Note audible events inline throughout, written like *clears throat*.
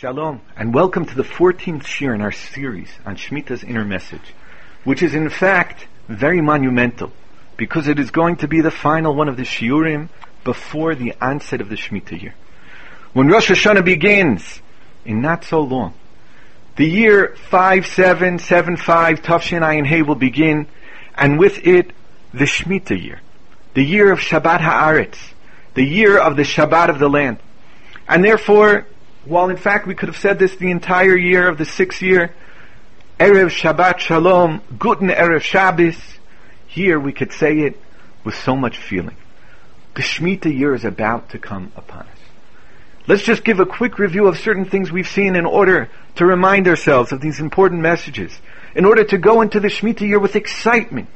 Shalom, and welcome to the 14th shir in our series on Shemitah's inner message, which is in fact very monumental, because it is going to be the final one of the shiurim before the onset of the Shemitah year. When Rosh Hashanah begins, in not so long, the year 5775 Tav Shin Ayin Hay will begin, and with it, the Shemitah year, the year of Shabbat Haaretz, the year of the Shabbat of the land. And therefore, while in fact we could have said this the entire year of the sixth year, Erev Shabbat Shalom, Guten Erev Shabbos, here we could say it with so much feeling. The Shemitah year is about to come upon us. Let's just give a quick review of certain things we've seen in order to remind ourselves of these important messages, in order to go into the Shemitah year with excitement.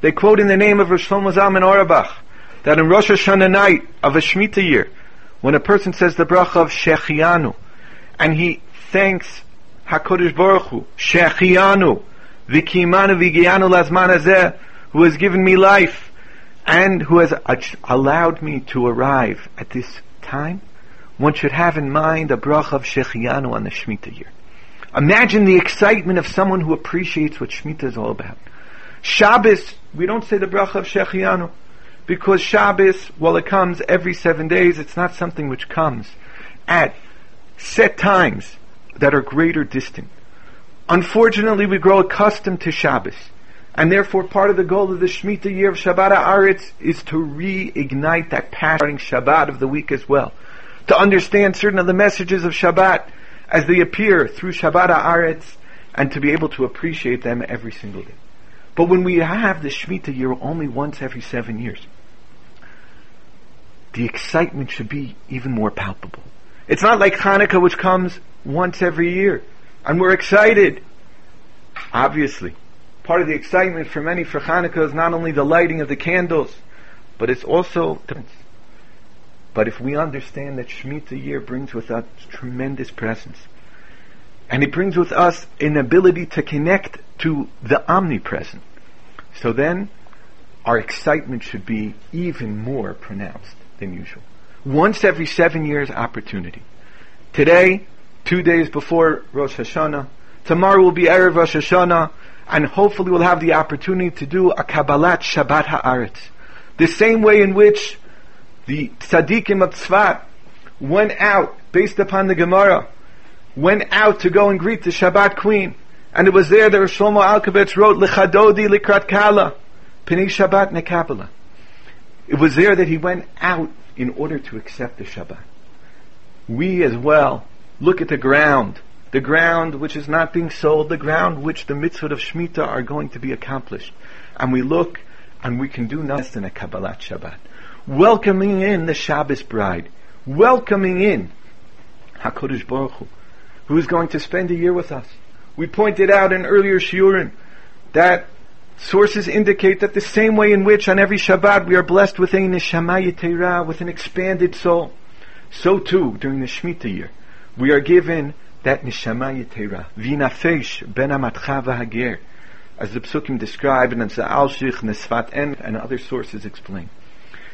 They quote in the name of Rosh Shlomo Zalman Auerbach that in Rosh Hashanah night of a Shemitah year, when a person says the bracha of Shechianu, and he thanks HaKadosh Baruch Hu, Shechianu, Vikimanu Vigianu Lazman Hazeh, who has given me life, and who has allowed me to arrive at this time, one should have in mind a bracha of Shechianu on the Shemitah year. Imagine the excitement of someone who appreciates what Shemitah is all about. Shabbos, we don't say the bracha of Shechianu. Because Shabbos, while it comes every seven days, it's not something which comes at set times that are greater distant. Unfortunately, we grow accustomed to Shabbos. And therefore, part of the goal of the Shemitah year of Shabbat Haaretz is to reignite that passion Shabbat of the week as well. To understand certain of the messages of Shabbat as they appear through Shabbat Haaretz and to be able to appreciate them every single day. But when we have the Shemitah year only once every seven years, the excitement should be even more palpable. It's not like Hanukkah, which comes once every year, and we're excited. Obviously, part of the excitement for many for Hanukkah is not only the lighting of the candles, but it's also. But if we understand that Shemitah year brings with us tremendous presence, and it brings with us an ability to connect to the omnipresent, so then our excitement should be even more pronounced than usual. Once every seven years opportunity. Today, two days before Rosh Hashanah, tomorrow will be Erev Rosh Hashanah, and hopefully we'll have the opportunity to do a Kabbalat Shabbat Haaretz. The same way in which the Tzaddikim of Tzfat went out, based upon the Gemara, went out to go and greet the Shabbat Queen. And it was there that Shlomo Alkabetz wrote, L'chadodi likrat kala, Pnei Shabbat nekabala. It was there that he went out in order to accept the Shabbat. We as well look at the ground, the ground which is not being sold, the ground which the mitzvot of Shemitah are going to be accomplished. And we look and we can do nothing than a Kabbalat Shabbat. Welcoming in the Shabbos bride. Welcoming in HaKadosh Baruch Hu, who is going to spend a year with us. We pointed out in earlier shiurim that Sources indicate that the same way in which on every Shabbat we are blessed with a neshama yitera, with an expanded soul, so too during the Shemitah year we are given that neshama yitera, vinafesh ben amatcha v'hager, as the psukim describe and as the Alshich, Nesfat En, and other sources explain.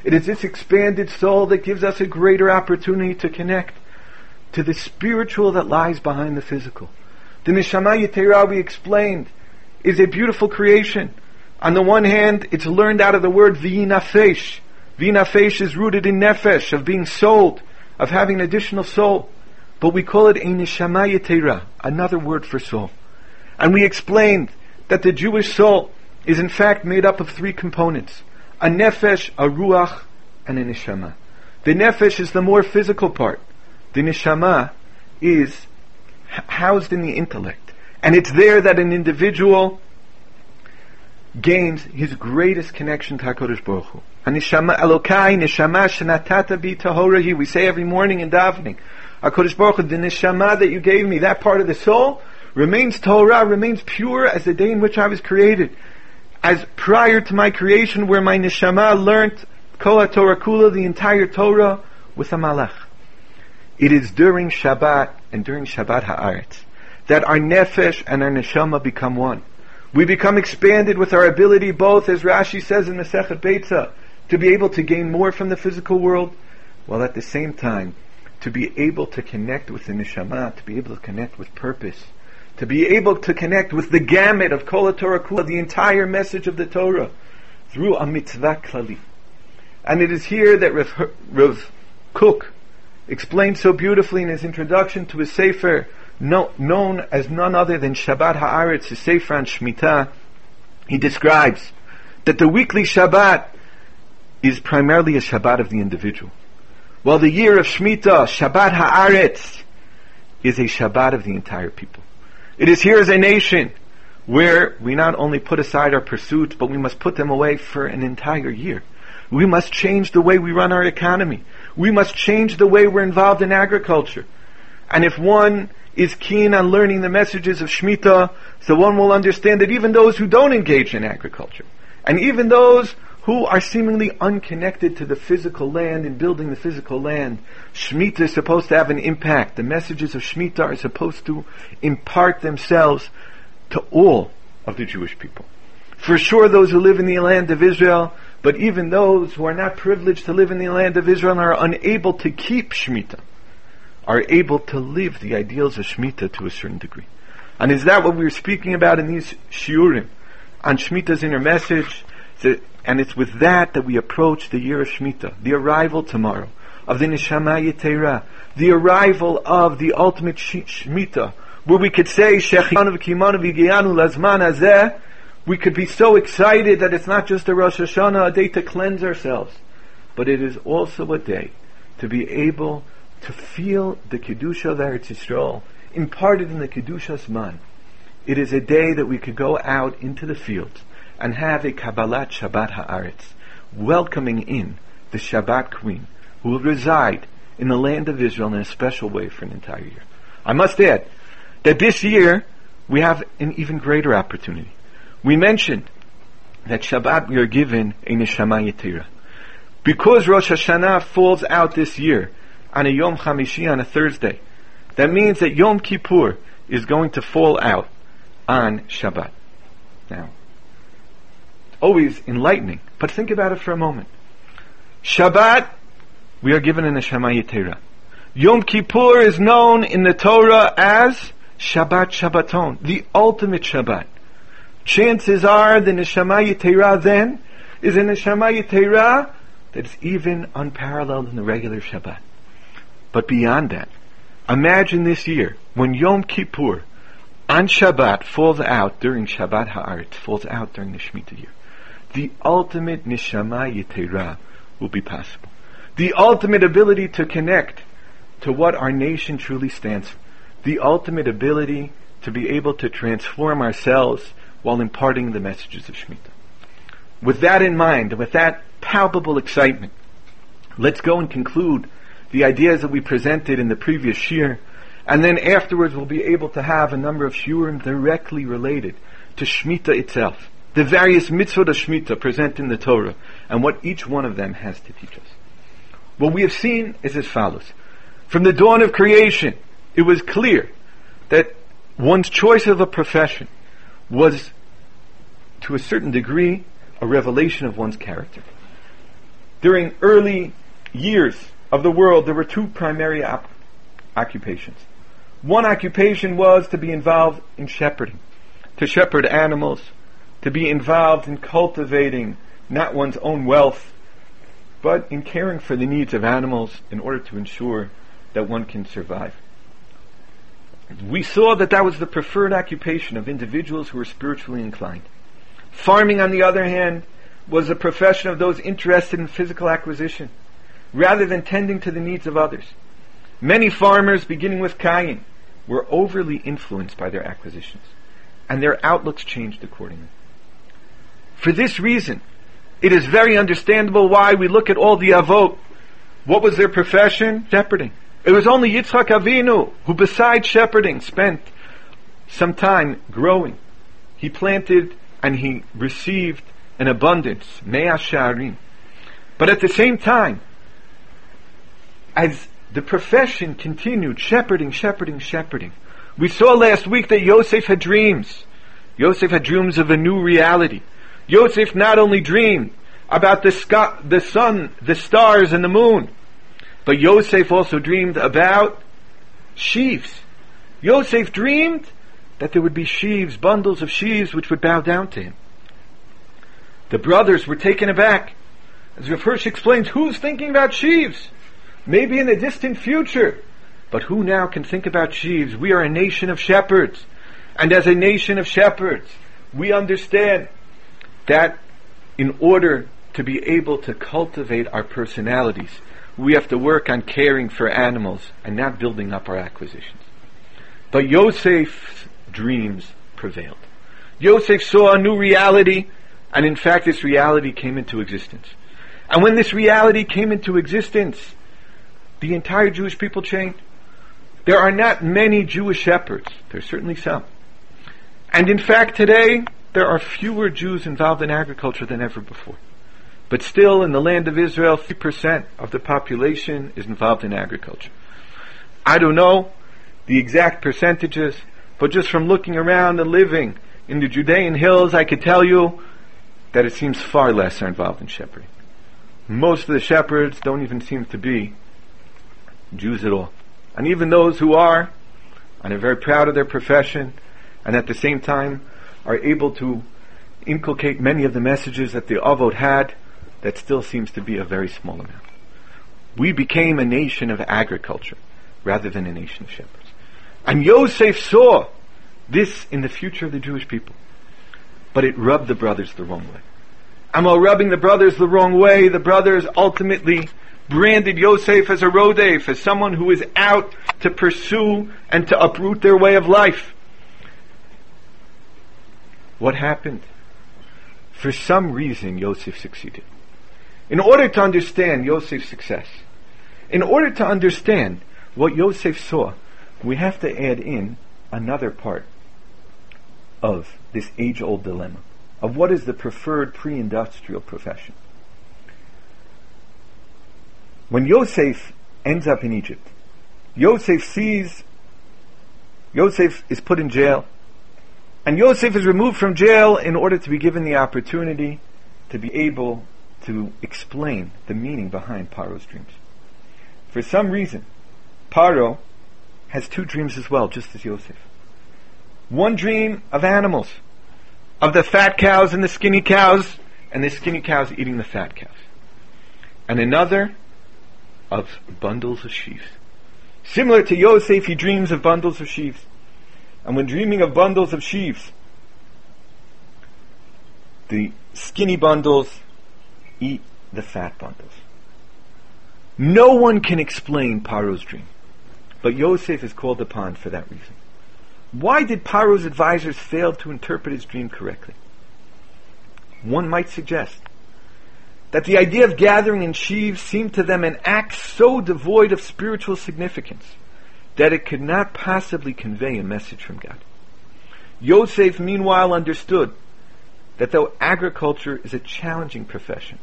It is this expanded soul that gives us a greater opportunity to connect to the spiritual that lies behind the physical. The neshama yitera we explained is a beautiful creation. On the one hand, it's learned out of the word v'inafesh. V'inafesh is rooted in nefesh, of being sold, of having an additional soul. But we call it a neshama yetera, another word for soul. And we explained that the Jewish soul is in fact made up of three components. A nefesh, a ruach, and a neshama. The nefesh is the more physical part. The neshama is housed in the intellect. And it's there that an individual gains his greatest connection to HaKadosh Baruch Hu. Hanishama Elokai, Nishama Shanatata Bi. We say every morning in davening, HaKadosh Baruch Hu, the Nishama that you gave me, that part of the soul, remains Torah, remains pure as the day in which I was created. As prior to my creation, where my Nishama learnt Koha Torah Kula, the entire Torah, with a Malach. It is during Shabbat and during Shabbat Haaretz that our nefesh and our neshama become one. We become expanded with our ability both, as Rashi says in the Sechet Beitza, to be able to gain more from the physical world, while at the same time to be able to connect with the neshama, to be able to connect with purpose, to be able to connect with the gamut of Kol Torah Kula, the entire message of the Torah, through a mitzvah klali. And it is here that Rav, Kook explained so beautifully in his introduction to his Sefer, no, known as none other than Shabbat Haaretz, his Sefer on Shemitah, he describes that the weekly Shabbat is primarily a Shabbat of the individual. While the year of Shemitah, Shabbat Haaretz, is a Shabbat of the entire people. It is here as a nation where we not only put aside our pursuits, but we must put them away for an entire year. We must change the way we run our economy. We must change the way we're involved in agriculture. And if one is keen on learning the messages of Shemitah, so one will understand that even those who don't engage in agriculture, and even those who are seemingly unconnected to the physical land and building the physical land. Shemitah is supposed to have an impact. The messages of Shemitah are supposed to impart themselves to all of the Jewish people. For sure, those who live in the land of Israel, but even those who are not privileged to live in the land of Israel and are unable to keep Shemitah, are able to live the ideals of Shemitah to a certain degree. And is that what we were speaking about in these shiurim? On Shemitah's inner message, and it's with that that we approach the year of Shemitah, the arrival tomorrow of the Neshama Yetera, the arrival of the ultimate Shemitah, where we could say, we could be so excited that it's not just a Rosh Hashanah, a day to cleanse ourselves, but it is also a day to be able to feel the Kedusha of Eretz Yisrael imparted in the Kedushas Man. It is a day that we could go out into the fields and have a Kabbalat Shabbat Haaretz, welcoming in the Shabbat Queen, who will reside in the land of Israel in a special way for an entire year. I must add that this year we have an even greater opportunity. We mentioned that Shabbat we are given a Neshama Yetira. Because Rosh Hashanah falls out this year on a Yom Chamishi on a Thursday, that means that Yom Kippur is going to fall out on Shabbat. Now, always enlightening. But think about it for a moment. Shabbat, we are given in the Shema Yetera. Yom Kippur is known in the Torah as Shabbat Shabbaton, the ultimate Shabbat. Chances are the Neshama Yetera then is a Neshama Yetera that is even unparalleled in the regular Shabbat. But beyond that, imagine this year when Yom Kippur on Shabbat falls out during Shabbat Haaretz, falls out during the Shemitah year the ultimate neshama yetera will be possible. The ultimate ability to connect to what our nation truly stands for. The ultimate ability to be able to transform ourselves while imparting the messages of Shemitah. With that in mind, with that palpable excitement, let's go and conclude the ideas that we presented in the previous shir, and then afterwards we'll be able to have a number of shiurim directly related to Shemitah itself the various mitzvot of Shemitah present in the Torah, and what each one of them has to teach us. What we have seen is as follows. From the dawn of creation, it was clear that one's choice of a profession was, to a certain degree, a revelation of one's character. During early years of the world, there were two primary op- occupations. One occupation was to be involved in shepherding, to shepherd animals, to be involved in cultivating not one's own wealth, but in caring for the needs of animals in order to ensure that one can survive. We saw that that was the preferred occupation of individuals who were spiritually inclined. Farming, on the other hand, was a profession of those interested in physical acquisition, rather than tending to the needs of others. Many farmers, beginning with Cain, were overly influenced by their acquisitions, and their outlooks changed accordingly. For this reason, it is very understandable why we look at all the Avot. What was their profession? Shepherding. It was only Yitzchak Avinu who, besides shepherding, spent some time growing. He planted and he received an abundance, Mea Sharim. But at the same time, as the profession continued, shepherding, shepherding, shepherding, we saw last week that Yosef had dreams. Yosef had dreams of a new reality. Yosef not only dreamed about the, sky, the sun, the stars, and the moon, But Yosef also dreamed about sheaves. Yosef dreamed that there would be sheaves, bundles of sheaves, which would bow down to him. The brothers were taken aback. As Rav Hirsch explains, who's thinking about sheaves? Maybe in the distant future. But who now can think about sheaves? We are a nation of shepherds. And as a nation of shepherds, we understand that in order to be able to cultivate our personalities, we have to work on caring for animals and not building up our acquisitions. But Yosef's dreams prevailed. Yosef saw a new reality, and in fact, this reality came into existence. And when this reality came into existence, the entire Jewish people changed. There are not many Jewish shepherds. There's certainly some. And in fact, today, there are fewer Jews involved in agriculture than ever before. But still, in the land of Israel, 3% of the population is involved in agriculture. I don't know the exact percentages, but just from looking around and living in the Judean hills, I could tell you that it seems far less are involved in shepherding. Most of the shepherds don't even seem to be Jews at all. And even those who are, and are very proud of their profession, and at the same time are able to inculcate many of the messages that the Avot had, that still seems to be a very small amount. We became a nation of agriculture rather than a nation of shepherds. And Yosef saw this in the future of the Jewish people. But it rubbed the brothers the wrong way. And while rubbing the brothers the wrong way, the brothers ultimately branded Yosef as a rodef, as someone who is out to pursue and to uproot their way of life. What happened? For some reason, Yosef succeeded. In order to understand Yosef's success, in order to understand what Yosef saw, we have to add in another part of this age-old dilemma of what is the preferred pre-industrial profession. When Yosef ends up in Egypt, Yosef sees Yosef is put in jail, and Yosef is removed from jail in order to be given the opportunity to be able to explain the meaning behind Paro's dreams. For some reason, Paro has two dreams as well, just as Yosef. One dream of animals, of the fat cows and the skinny cows, and the skinny cows eating the fat cows. And another of bundles of sheaves. Similar to Yosef, he dreams of bundles of sheaves. And when dreaming of bundles of sheaves, the skinny bundles eat the fat bundles. No one can explain Paro's dream, but Yosef is called upon for that reason. Why did Paro's advisors fail to interpret his dream correctly? One might suggest that the idea of gathering in sheaves seemed to them an act so devoid of spiritual significance that it could not possibly convey a message from God. Yosef, meanwhile, understood that though agriculture is a challenging profession,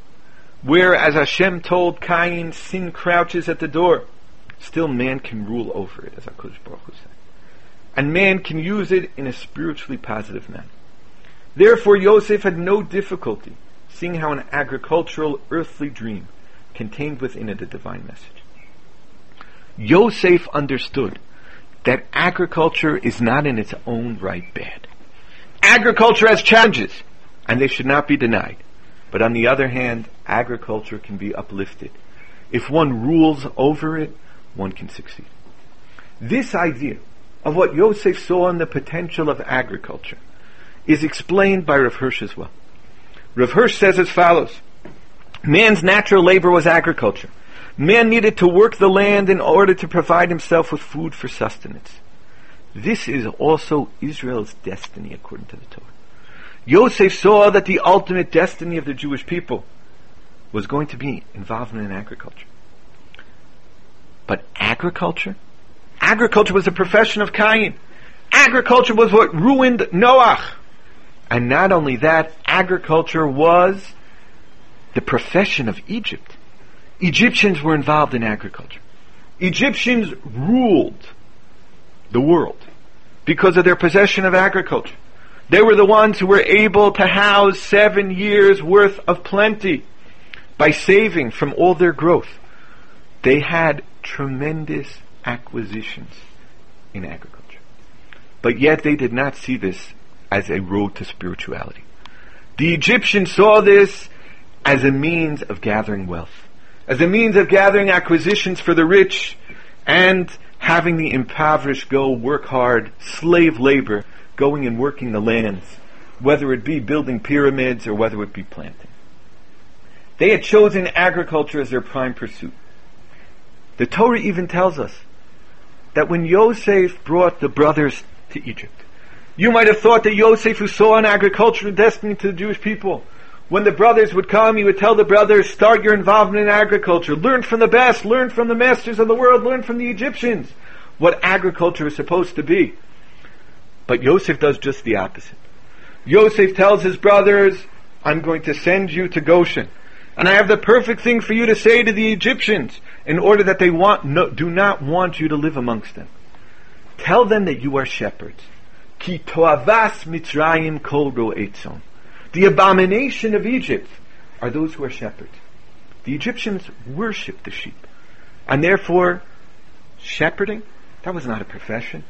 where, as Hashem told Cain, sin crouches at the door, still man can rule over it, as HaKadosh Baruch said. And man can use it in a spiritually positive manner. Therefore, Yosef had no difficulty seeing how an agricultural, earthly dream contained within it a divine message. Yosef understood that agriculture is not in its own right bad. Agriculture has challenges and they should not be denied. But on the other hand, agriculture can be uplifted. If one rules over it, one can succeed. This idea of what Yosef saw in the potential of agriculture is explained by Rav Hirsch as well. Rav Hirsch says as follows, Man's natural labor was agriculture. Man needed to work the land in order to provide himself with food for sustenance. This is also Israel's destiny according to the Torah. Yosef saw that the ultimate destiny of the Jewish people was going to be involvement in agriculture. But agriculture? Agriculture was a profession of Cain. Agriculture was what ruined Noach. And not only that, agriculture was the profession of Egypt. Egyptians were involved in agriculture. Egyptians ruled the world because of their possession of agriculture. They were the ones who were able to house seven years worth of plenty by saving from all their growth. They had tremendous acquisitions in agriculture. But yet they did not see this as a road to spirituality. The Egyptians saw this as a means of gathering wealth, as a means of gathering acquisitions for the rich and having the impoverished go work hard, slave labor, going and working the lands, whether it be building pyramids or whether it be planting. They had chosen agriculture as their prime pursuit. The Torah even tells us that when Yosef brought the brothers to Egypt, you might have thought that Yosef, who saw an agricultural destiny to the Jewish people, when the brothers would come, he would tell the brothers, start your involvement in agriculture. Learn from the best. Learn from the masters of the world. Learn from the Egyptians what agriculture is supposed to be. But Yosef does just the opposite. Yosef tells his brothers, I'm going to send you to Goshen. And I have the perfect thing for you to say to the Egyptians in order that they want, no, do not want you to live amongst them. Tell them that you are shepherds. Ki toavas mitzrayim kol etzon. The abomination of Egypt are those who are shepherds. The Egyptians worshipped the sheep. And therefore, shepherding, that was not a profession.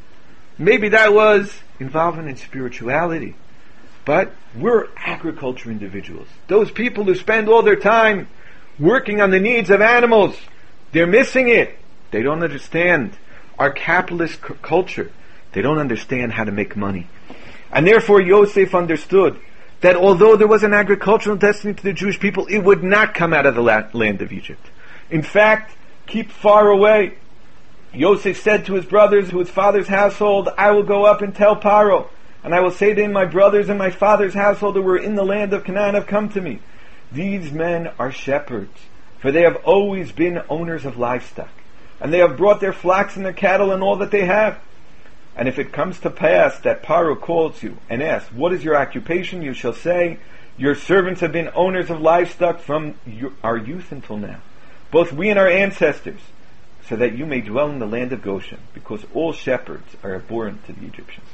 Maybe that was involvement in spirituality. But we're agriculture individuals. Those people who spend all their time working on the needs of animals, they're missing it. They don't understand our capitalist c- culture. They don't understand how to make money. And therefore Yosef understood that although there was an agricultural destiny to the Jewish people, it would not come out of the land of Egypt. In fact, keep far away. Yosef said to his brothers, to his father's household, I will go up and tell Paro, and I will say to him, my brothers and my father's household who were in the land of Canaan have come to me. These men are shepherds, for they have always been owners of livestock, and they have brought their flocks and their cattle and all that they have. And if it comes to pass that Paro calls you and asks, What is your occupation? you shall say, Your servants have been owners of livestock from our youth until now, both we and our ancestors, so that you may dwell in the land of Goshen, because all shepherds are abhorrent to the Egyptians.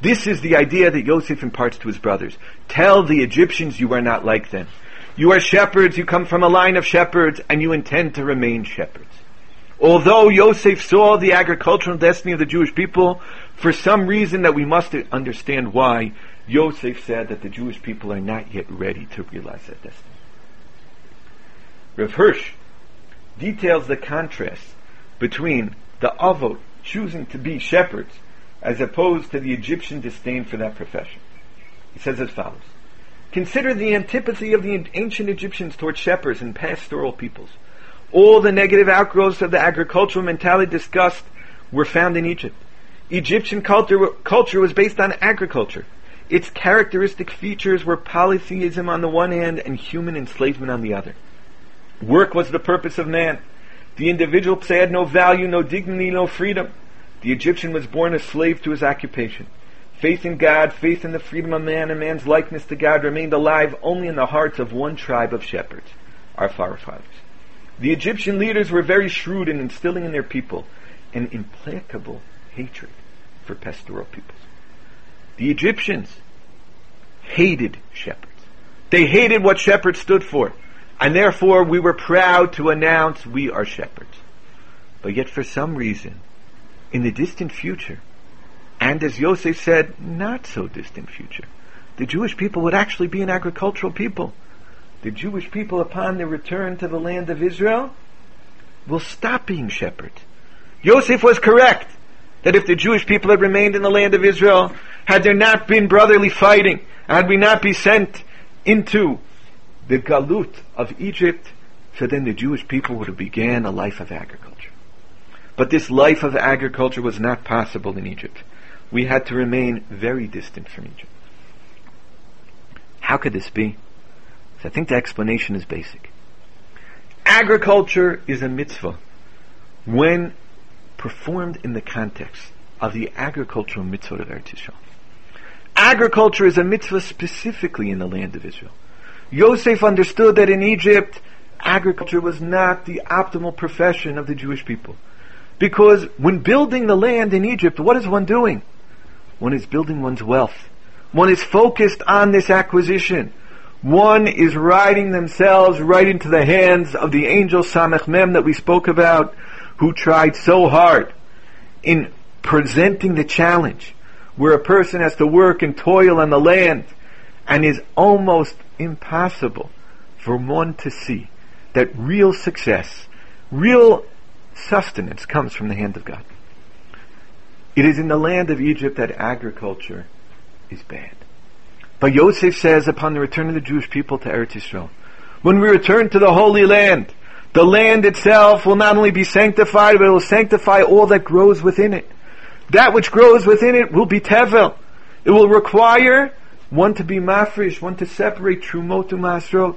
This is the idea that Yosef imparts to his brothers. Tell the Egyptians you are not like them. You are shepherds, you come from a line of shepherds, and you intend to remain shepherds. Although Yosef saw the agricultural destiny of the Jewish people, for some reason that we must understand why, Yosef said that the Jewish people are not yet ready to realize that destiny. Rav Hirsch details the contrast between the Avot choosing to be shepherds as opposed to the Egyptian disdain for that profession. He says as follows. Consider the antipathy of the ancient Egyptians towards shepherds and pastoral peoples. All the negative outgrowths of the agricultural mentality discussed were found in Egypt. Egyptian culture, culture was based on agriculture. Its characteristic features were polytheism on the one hand and human enslavement on the other. Work was the purpose of man. The individual had no value, no dignity, no freedom. The Egyptian was born a slave to his occupation. Faith in God, faith in the freedom of man, and man's likeness to God remained alive only in the hearts of one tribe of shepherds, our forefathers. The Egyptian leaders were very shrewd in instilling in their people an implacable hatred for pastoral peoples. The Egyptians hated shepherds. They hated what shepherds stood for. And therefore we were proud to announce we are shepherds. But yet for some reason, in the distant future, and as Yosef said, not so distant future, the Jewish people would actually be an agricultural people the Jewish people upon their return to the land of Israel will stop being shepherds. Yosef was correct that if the Jewish people had remained in the land of Israel, had there not been brotherly fighting, had we not been sent into the galut of Egypt, so then the Jewish people would have began a life of agriculture. But this life of agriculture was not possible in Egypt. We had to remain very distant from Egypt. How could this be? So I think the explanation is basic. Agriculture is a mitzvah when performed in the context of the agricultural mitzvah of Eretz Yisrael. Agriculture is a mitzvah specifically in the land of Israel. Yosef understood that in Egypt, agriculture was not the optimal profession of the Jewish people. Because when building the land in Egypt, what is one doing? One is building one's wealth. One is focused on this acquisition. One is riding themselves right into the hands of the angel Samech Mem that we spoke about, who tried so hard in presenting the challenge where a person has to work and toil on the land and is almost impossible for one to see that real success, real sustenance comes from the hand of God. It is in the land of Egypt that agriculture is bad. But Yosef says upon the return of the Jewish people to Eretz Yisrael, when we return to the Holy Land, the land itself will not only be sanctified, but it will sanctify all that grows within it. That which grows within it will be tevel. It will require one to be mafresh, one to separate trumot and masrot.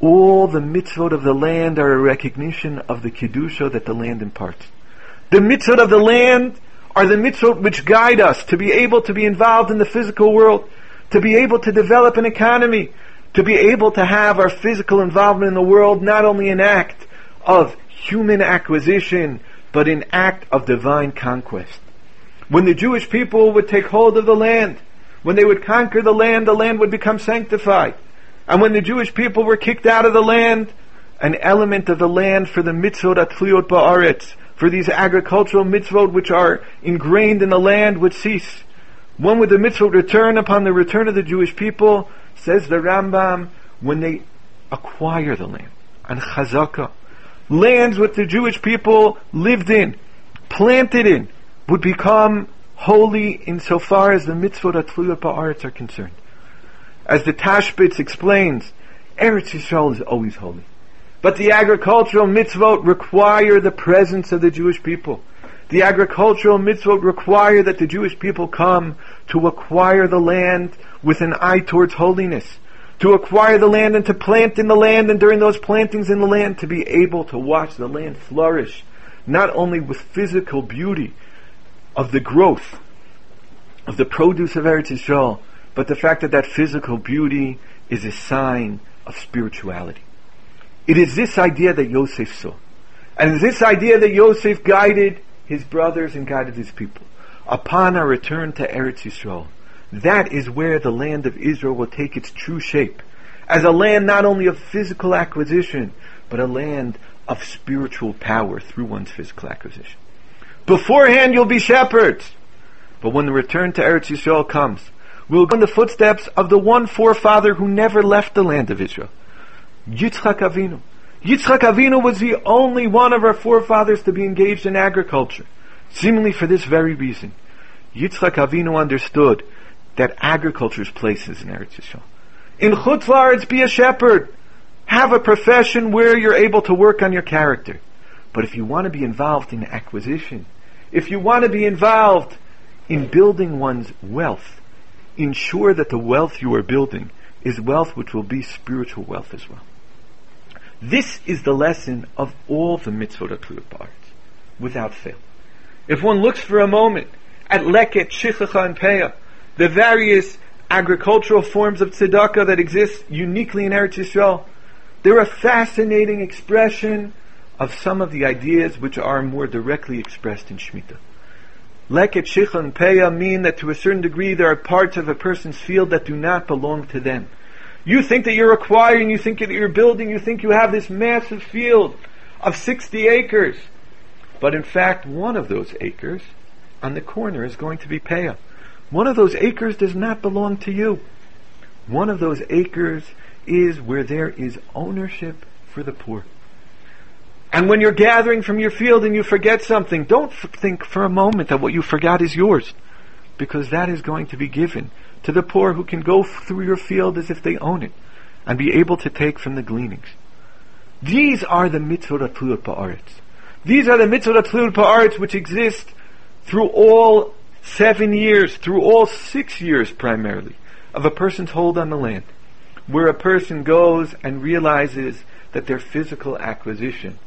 All the mitzvot of the land are a recognition of the kedusha that the land imparts. The mitzvot of the land are the mitzvot which guide us to be able to be involved in the physical world, to be able to develop an economy, to be able to have our physical involvement in the world not only an act of human acquisition, but an act of divine conquest. When the Jewish people would take hold of the land, when they would conquer the land, the land would become sanctified. And when the Jewish people were kicked out of the land, an element of the land for the mitzvot atluyot ba'aretz, for these agricultural mitzvot which are ingrained in the land would cease. When would the mitzvot return upon the return of the Jewish people? Says the Rambam, when they acquire the land. And chazaka. Lands which the Jewish people lived in, planted in, would become holy insofar as the mitzvot atluyot ba'aretz are concerned. As the Tashbitz explains, Eretz Yisrael is always holy. But the agricultural mitzvot require the presence of the Jewish people. The agricultural mitzvot require that the Jewish people come to acquire the land with an eye towards holiness. To acquire the land and to plant in the land and during those plantings in the land to be able to watch the land flourish. Not only with physical beauty of the growth of the produce of Eretz Yisrael, but the fact that that physical beauty is a sign of spirituality. It is this idea that Yosef saw. And this idea that Yosef guided his brothers and guided his people. Upon our return to Eretz Yisrael, that is where the land of Israel will take its true shape. As a land not only of physical acquisition, but a land of spiritual power through one's physical acquisition. Beforehand you'll be shepherds. But when the return to Eretz Yisrael comes, we'll go in the footsteps of the one forefather who never left the land of Israel. Yitzchak Avinu. Yitzchak Avinu was the only one of our forefathers to be engaged in agriculture, seemingly for this very reason. Yitzchak Avinu understood that agriculture's place is in Eretz Yisrael. In Chutz be a shepherd. Have a profession where you're able to work on your character. But if you want to be involved in acquisition, if you want to be involved in building one's wealth, ensure that the wealth you are building is wealth which will be spiritual wealth as well. This is the lesson of all the mitzvot of parts, without fail. If one looks for a moment at leket, shichacha, and peah, the various agricultural forms of tzedakah that exist uniquely in Eretz Yisrael, they're a fascinating expression of some of the ideas which are more directly expressed in Shemitah. Leket, shicha, and peah mean that to a certain degree there are parts of a person's field that do not belong to them. You think that you're acquiring, you think that you're building, you think you have this massive field of 60 acres. But in fact, one of those acres on the corner is going to be peah. One of those acres does not belong to you. One of those acres is where there is ownership for the poor. And when you're gathering from your field and you forget something, don't f- think for a moment that what you forgot is yours. Because that is going to be given to the poor who can go through your field as if they own it and be able to take from the gleanings. These are the mitzvot atluot ba'aretz. These are the mitzvot atluot ba'aretz which exist through all seven years, through all six years primarily, of a person's hold on the land, where a person goes and realizes that their physical acquisition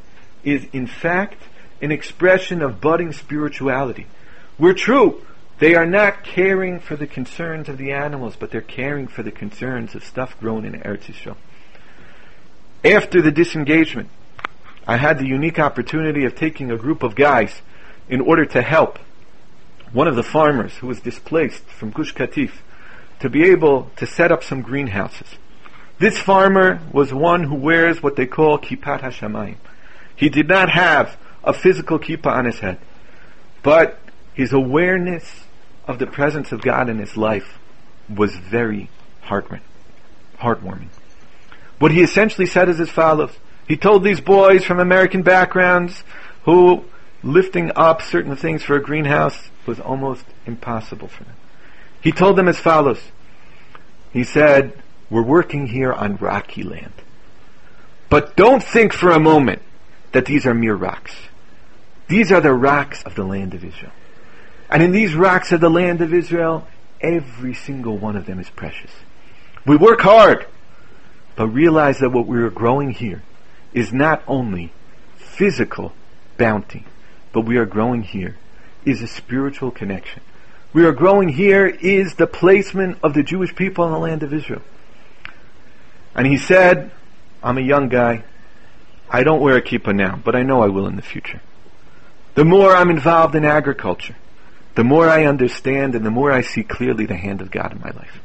is in fact an expression of budding spirituality. We're true. They are not caring for the concerns of the animals, but they're caring for the concerns of stuff grown in Eretz Yisrael. After the disengagement, I had the unique opportunity of taking a group of guys in order to help one of the farmers who was displaced from Gush Katif to be able to set up some greenhouses. This farmer was one who wears what they call kippat hashamayim. He did not have a physical kippah on his head, but his awareness of the presence of God in his life was very heartwarming. What he essentially said is as follows. He told these boys from American backgrounds who lifting up certain things for a greenhouse was almost impossible for them. He told them as follows. He said, we're working here on rocky land. But don't think for a moment that these are mere rocks. These are the rocks of the land of Israel. And in these rocks of the land of Israel, every single one of them is precious. We work hard, but realize that what we are growing here is not only physical bounty, but we are growing here is a spiritual connection. We are growing here is the placement of the Jewish people in the land of Israel. And he said, I'm a young guy. I don't wear a kippah now, but I know I will in the future. The more I'm involved in agriculture, the more I understand and the more I see clearly the hand of God in my life.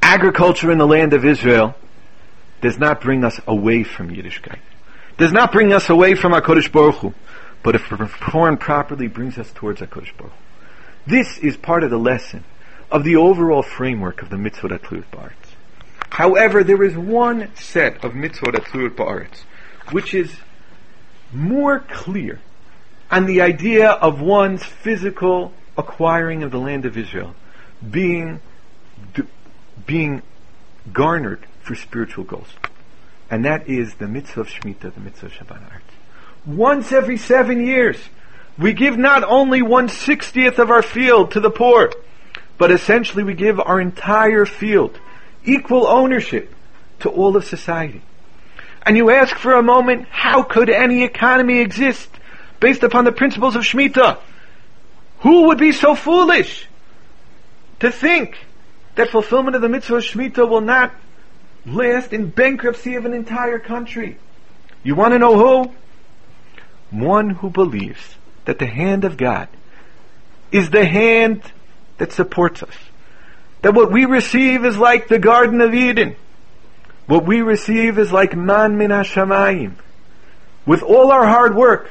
Agriculture in the land of Israel does not bring us away from Yiddishkeit. Does not bring us away from HaKadosh Baruch Hu, but if performed properly brings us towards HaKadosh Baruch Hu. This is part of the lesson of the overall framework of the mitzvot atluyot ba'aretz. However, there is one set of mitzvot atluyot ba'aretz which is more clear on the idea of one's physical acquiring of the land of Israel being being garnered for spiritual goals. And that is the mitzvah of Shemitah, the mitzvah of Shabbat Once every seven years, we give not only one sixtieth of our field to the poor, but essentially we give our entire field equal ownership to all of society. And you ask for a moment, how could any economy exist based upon the principles of Shemitah? Who would be so foolish to think that fulfillment of the mitzvah of Shemitah will not last in bankruptcy of an entire country. You want to know who? One who believes that the hand of God is the hand that supports us. That what we receive is like the Garden of Eden. What we receive is like man min hashamayim. With all our hard work,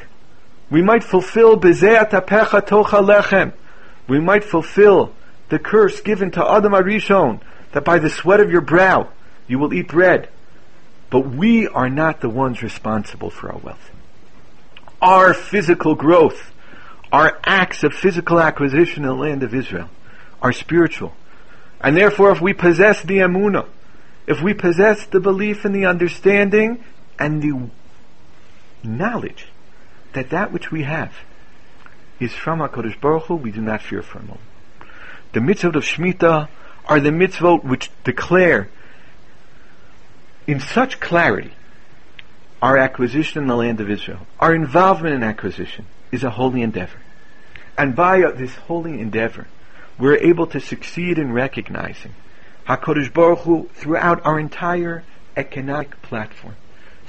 we might fulfill. We might fulfill the curse given to Adam Arishon, that by the sweat of your brow you will eat bread. But we are not the ones responsible for our wealth. Our physical growth, our acts of physical acquisition in the land of Israel are spiritual. And therefore, if we possess the emunah, if we possess the belief and the understanding and the knowledge that that which we have is from HaKadosh Baruch Hu, we do not fear for a moment. The mitzvot of Shemitah are the mitzvot which declare in such clarity our acquisition in the land of Israel, our involvement in acquisition is a holy endeavor. And by this holy endeavor, we're able to succeed in recognizing HaKadosh Baruch Hu throughout our entire economic platform.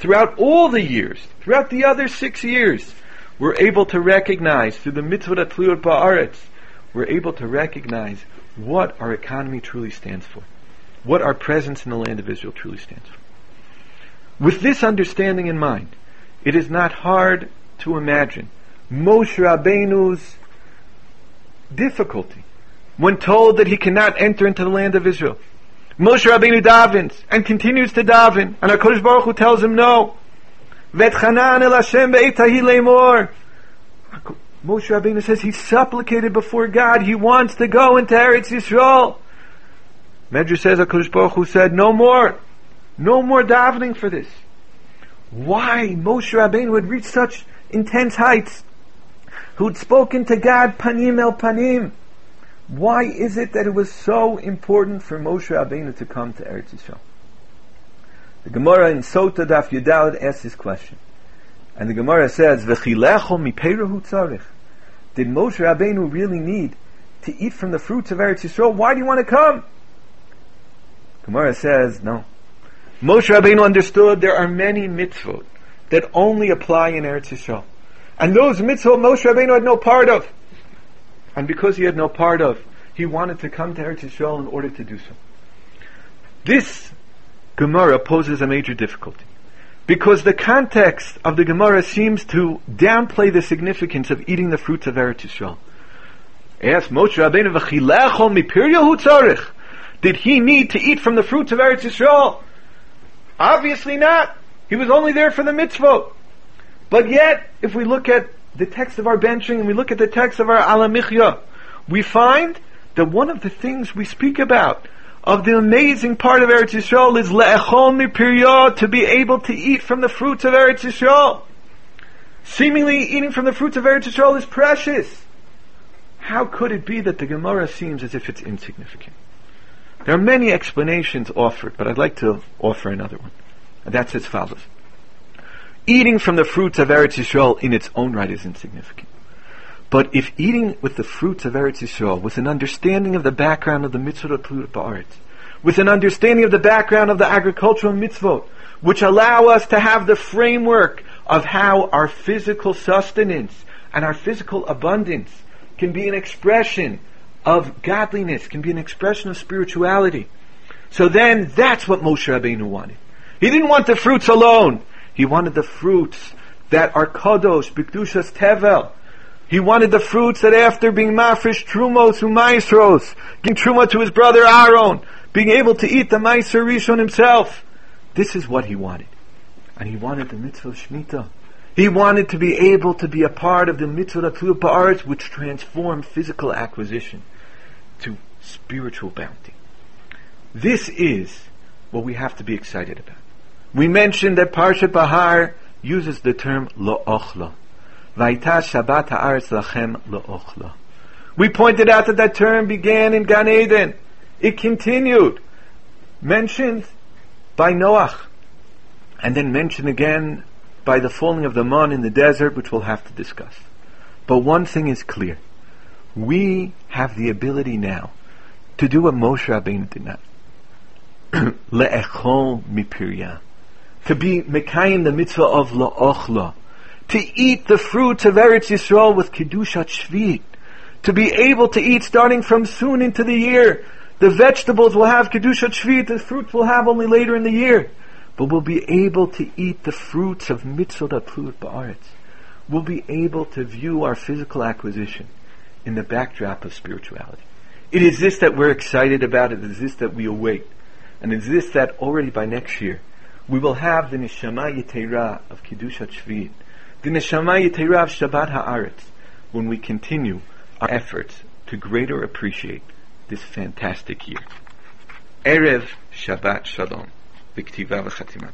Throughout all the years, throughout the other six years, we're able to recognize through the mitzvah atluyot ba'aretz we're able to recognize what our economy truly stands for, what our presence in the land of Israel truly stands for. With this understanding in mind, it is not hard to imagine Moshe Rabbeinu's difficulty when told that he cannot enter into the land of Israel. Moshe Rabbeinu davens and continues to daven, and HaKadosh Baruch Hu tells him no. V'etchanan el Hashem be'etahi. Moshe Rabbeinu says he supplicated before God. He wants to go into Eretz Yisrael. Medrash says HaKadosh Baruch Hu said, no more. No more davening for this. Why Moshe Rabbeinu had reached such intense heights? Who'd spoken to God panim el panim. Why is it that it was so important for Moshe Rabbeinu to come to Eretz Yisrael? The Gemara in Sota Daf Yud Daled asks this question. And the Gemara says. Did Moshe Rabbeinu really need to eat from the fruits of Eretz Yisrael? Why do you want to come? Gemara says, no. Moshe Rabbeinu understood there are many mitzvot that only apply in Eretz Yisrael. And those mitzvot Moshe Rabbeinu had no part of. And because he had no part of, he wanted to come to Eretz Yisrael in order to do so. This Gemara poses a major difficulty. Because the context of the Gemara seems to downplay the significance of eating the fruits of Eretz Yisrael. Ask Moshe Rabbeinu v'chilechol mipiryahu tzarich. Did he need to eat from the fruits of Eretz Yisrael? Obviously not. He was only there for the mitzvot. But yet, if we look at the text of our benching and we look at the text of our al hamichya, we find that one of the things we speak about of the amazing part of Eretz Yisrael is le'echol mipirya, to be able to eat from the fruits of Eretz Yisrael. Seemingly eating from the fruits of Eretz Yisrael is precious. How could it be that the Gemara seems as if it's insignificant? There are many explanations offered, but I'd like to offer another one. And that's as follows. Eating from the fruits of Eretz Yisrael in its own right is insignificant. But if eating with the fruits of Eretz Yisrael, with an understanding of the background of the mitzvot of Ba'aretz, with an understanding of the background of the agricultural mitzvot, which allow us to have the framework of how our physical sustenance and our physical abundance can be an expression of godliness, can be an expression of spirituality. So then that's what Moshe Rabbeinu wanted. He didn't want the fruits alone. He wanted the fruits that are kadosh, bikdushas tevel. He wanted the fruits that after being mafresh trumos umaisros, giving truma to his brother Aaron, being able to eat the meiser rishon himself. This is what he wanted. And he wanted the mitzvah of Shemitah. He wanted to be able to be a part of the mitzvah Ba'aretz, which transformed physical acquisition to spiritual bounty. This is what we have to be excited about. We mentioned that Parshat Bahar uses the term lo'ochla. Vaita Shabbat ha'aretz lachem lo'ochla. We pointed out that that term began in Gan Eden. It continued, mentioned by Noach, and then mentioned again by the falling of the man in the desert, which we'll have to discuss. But one thing is clear. We have the ability now to do what Moshe Rabbeinu did not. *clears throat* Le'echol mipirya. To be mekayim the mitzvah of la'ochla. To eat the fruits of Eretz Yisrael with Kedushat Shvit. To be able to eat starting from soon into the year. The vegetables will have Kedushat Shvit, the fruits will have only later in the year but we'll be able to eat the fruits of mitzvot atluyot ba'aretz. We'll be able to view our physical acquisition in the backdrop of spirituality. It is this that we're excited about. It is this that we await. And it is this that already by next year, we will have the Neshama Yitera of kedushat Shvi'it, the Neshama Yitera of Shabbat Ha'aretz, when we continue our efforts to greater appreciate this fantastic year. Erev Shabbat Shalom. Biktiva v'chatima